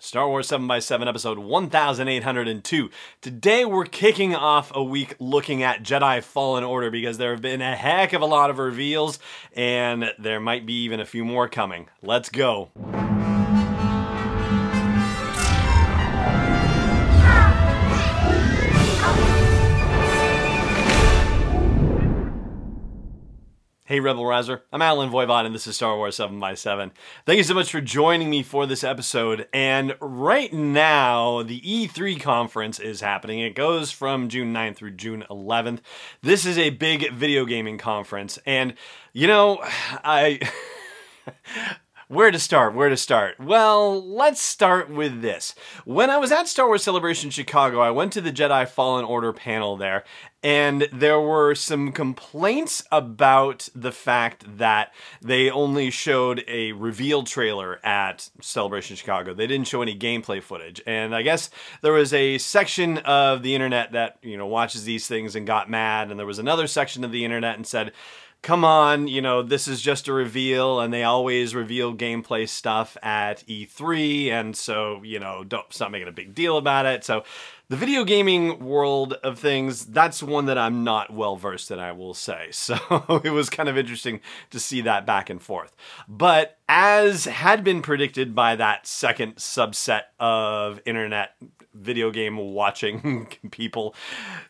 Star Wars 7x7 episode 1802. Today we're kicking off a week looking at Jedi Fallen Order because there have been a heck of a lot of reveals and there might be even a few more coming. Let's go. Hey, Rebel Rouser. I'm Allen Voivod, and this is Star Wars 7 by 7 Thank you so much for joining me for this episode. And right now, the E3 conference is happening. It goes from June 9th through June 11th. This is a big video gaming conference. And, you know, I. Where to start? Where to start? Well, let's start with this. When I was at Star Wars Celebration Chicago, I went to the Jedi Fallen Order panel there, and there were some complaints about the fact that they only showed a reveal trailer at Celebration Chicago. They didn't show any gameplay footage. And I guess there was a section of the internet that, you know, watches these things and got mad, and there was another section of the internet and said, come on, you know, this is just a reveal, and they always reveal gameplay stuff at E3, and so, you know, don't stop making a big deal about it. So, the video gaming world of things, that's one that I'm not well versed in, I will say. So, it was kind of interesting to see that back and forth. But as had been predicted by that second subset of internet video game watching people,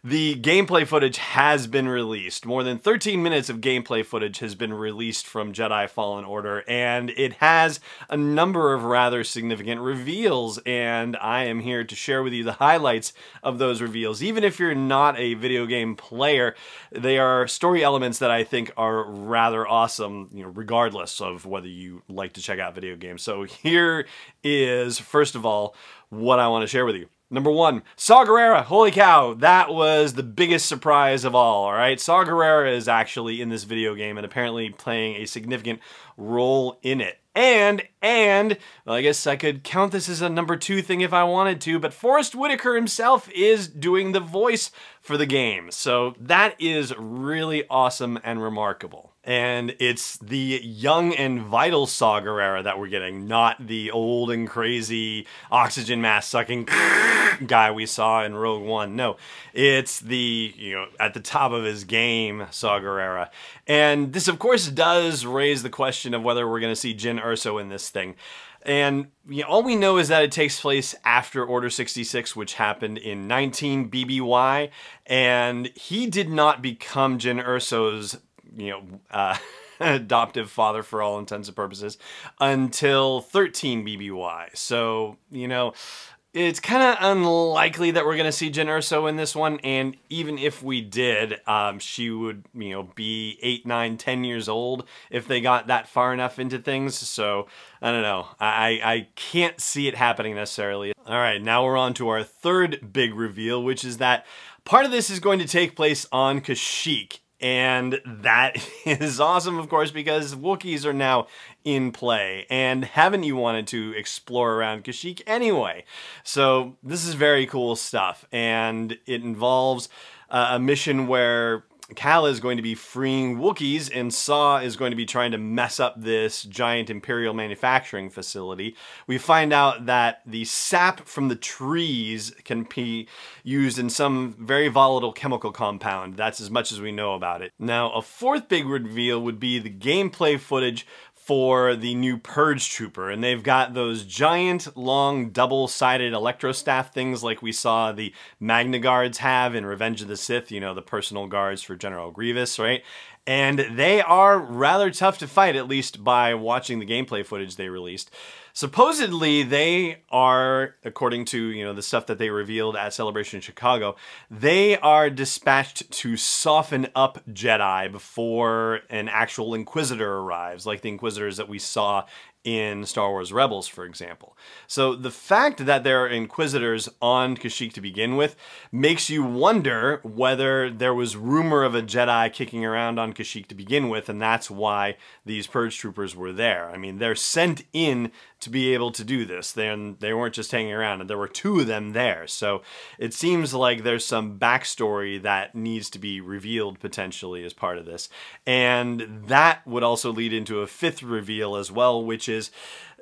the gameplay footage has been released. More than 13 minutes of gameplay footage has been released from Jedi Fallen Order, and it has a number of rather significant reveals. And I am here to share with you the highlights of those reveals. Even if you're not a video game player, they are story elements that I think are rather awesome, you know, regardless of whether you like to check out video games. So here is, first of all, what I want to share with you. Number one, Saw Gerrera. Holy cow, that was the biggest surprise of all, all right? Saw Gerrera is actually in this video game and apparently playing a significant role in it. And, and, well, I guess I could count this as a number two thing if I wanted to, but Forest Whitaker himself is doing the voice for the game. So that is really awesome and remarkable and it's the young and vital Saw Gerrera that we're getting, not the old and crazy oxygen mask sucking guy we saw in Rogue One. No, it's the you know at the top of his game Saw Gerrera, and this of course does raise the question of whether we're going to see Jyn Erso in this thing. And you know, all we know is that it takes place after Order 66, which happened in 19 BBY, and he did not become Jyn Erso's, you know, uh, adoptive father for all intents and purposes until 13 BBY. So, you know, it's kind of unlikely that we're going to see Jyn Erso in this one. And even if we did, um, she would, you know, be eight, nine, ten years old if they got that far enough into things. So I don't know. I, I can't see it happening necessarily. All right, now we're on to our third big reveal, which is that part of this is going to take place on Kashyyyk. And that is awesome, of course, because Wookiees are now in play. And haven't you wanted to explore around Kashyyyk anyway? So this is very cool stuff. And it involves uh, a mission where Kala is going to be freeing Wookiees, and Saw is going to be trying to mess up this giant Imperial manufacturing facility. We find out that the sap from the trees can be used in some very volatile chemical compound. That's as much as we know about it. Now, a fourth big reveal would be the gameplay footage for the new Purge Trooper, and they've got those giant, long, double-sided electrostaff things like we saw the Magna Guards have in Revenge of the Sith, you know, the personal guards for General Grievous, right? And they are rather tough to fight, at least by watching the gameplay footage they released supposedly they are according to you know the stuff that they revealed at celebration chicago they are dispatched to soften up jedi before an actual inquisitor arrives like the inquisitors that we saw in Star Wars Rebels, for example. So the fact that there are Inquisitors on Kashyyyk to begin with makes you wonder whether there was rumor of a Jedi kicking around on Kashyyyk to begin with, and that's why these Purge Troopers were there. I mean, they're sent in to be able to do this. Then they weren't just hanging around, and there were two of them there. So it seems like there's some backstory that needs to be revealed potentially as part of this, and that would also lead into a fifth reveal as well, which is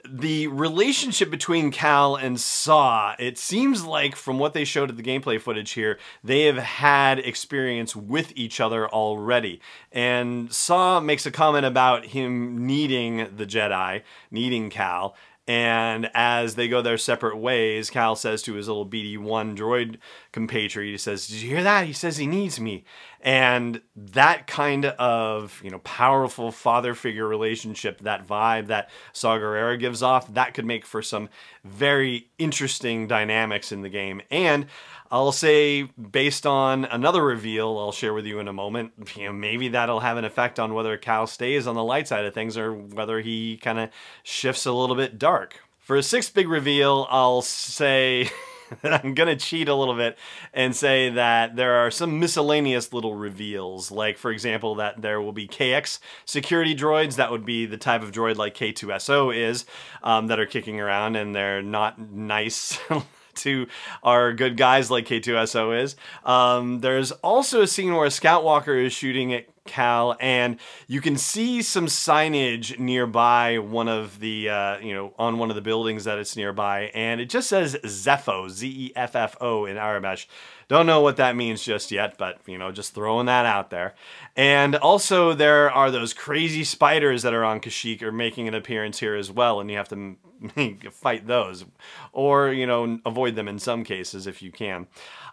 the relationship between Cal and Saw, it seems like from what they showed at the gameplay footage here, they have had experience with each other already. And Saw makes a comment about him needing the Jedi, needing Cal, and as they go their separate ways, Cal says to his little BD1 droid compatriot, he says, Did you hear that? He says he needs me. And that kind of, you know, powerful father figure relationship, that vibe that Saw Gerrera gives off, that could make for some very interesting dynamics in the game. And I'll say, based on another reveal I'll share with you in a moment, you know, maybe that'll have an effect on whether Cal stays on the light side of things or whether he kind of shifts a little bit dark. For a sixth big reveal, I'll say that I'm going to cheat a little bit and say that there are some miscellaneous little reveals. Like, for example, that there will be KX security droids. That would be the type of droid like K2SO is, um, that are kicking around and they're not nice to our good guys like K2SO is. Um, there's also a scene where a Scout Walker is shooting at Cal, and you can see some signage nearby one of the, uh, you know, on one of the buildings that it's nearby, and it just says Zeffo, Z E F F O in Aurebesh. Don't know what that means just yet, but you know, just throwing that out there. And also, there are those crazy spiders that are on Kashyyyk are making an appearance here as well, and you have to fight those, or you know, avoid them in some cases if you can.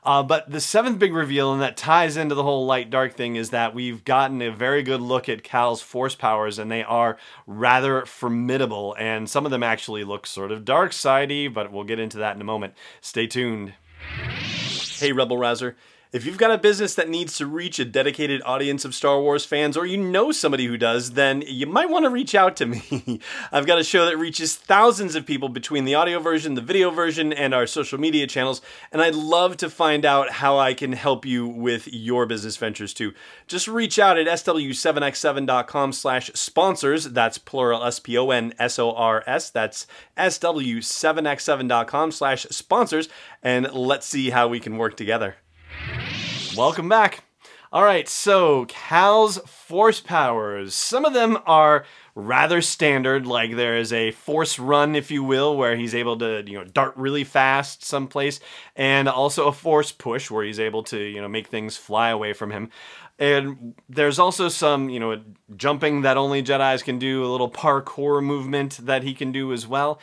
Uh, but the seventh big reveal, and that ties into the whole light dark thing, is that we've gotten a very good look at Cal's force powers, and they are rather formidable. And some of them actually look sort of dark sidey, but we'll get into that in a moment. Stay tuned. Hey, Rebel Rouser. If you've got a business that needs to reach a dedicated audience of Star Wars fans, or you know somebody who does, then you might want to reach out to me. I've got a show that reaches thousands of people between the audio version, the video version, and our social media channels, and I'd love to find out how I can help you with your business ventures too. Just reach out at sw7x7.com slash sponsors. That's plural S-P-O-N-S-O-R-S. That's sw7x7.com slash sponsors, and let's see how we can work together. Welcome back. All right, so Cal's force powers. Some of them are rather standard, like there is a force run, if you will, where he's able to, you know, dart really fast someplace, and also a force push where he's able to, you know, make things fly away from him. And there's also some, you know, jumping that only Jedi's can do, a little parkour movement that he can do as well.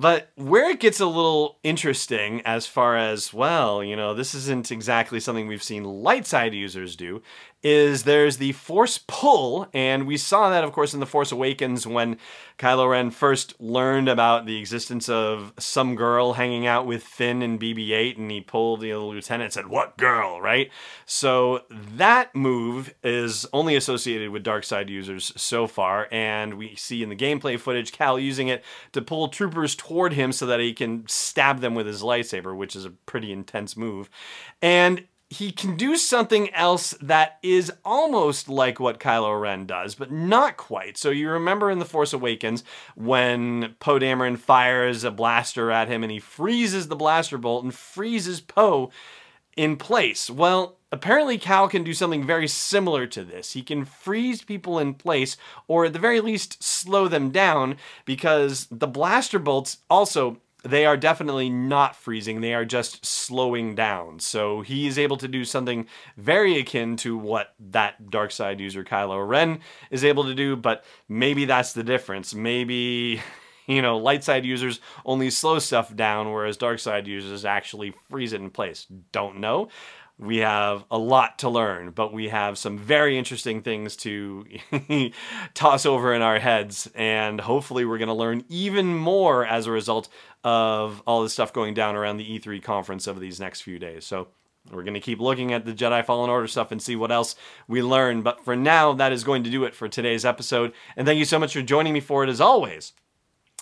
But where it gets a little interesting, as far as, well, you know, this isn't exactly something we've seen light side users do, is there's the Force pull, and we saw that, of course, in The Force Awakens when Kylo Ren first learned about the existence of some girl hanging out with Finn and BB 8, and he pulled the lieutenant and said, What girl, right? So that move is only associated with dark side users so far, and we see in the gameplay footage Cal using it to pull troopers toward him so that he can stab them with his lightsaber, which is a pretty intense move. And he can do something else that is almost like what Kylo Ren does, but not quite. So you remember in The Force Awakens when Poe Dameron fires a blaster at him and he freezes the blaster bolt and freezes Poe in place. Well, apparently Cal can do something very similar to this. He can freeze people in place or at the very least slow them down because the blaster bolts also they are definitely not freezing. They are just slowing down. So he is able to do something very akin to what that dark side user Kylo Ren is able to do, but maybe that's the difference. Maybe you know, light side users only slow stuff down, whereas dark side users actually freeze it in place. Don't know. We have a lot to learn, but we have some very interesting things to toss over in our heads, and hopefully, we're going to learn even more as a result of all this stuff going down around the E3 conference over these next few days. So, we're going to keep looking at the Jedi Fallen Order stuff and see what else we learn. But for now, that is going to do it for today's episode. And thank you so much for joining me for it as always.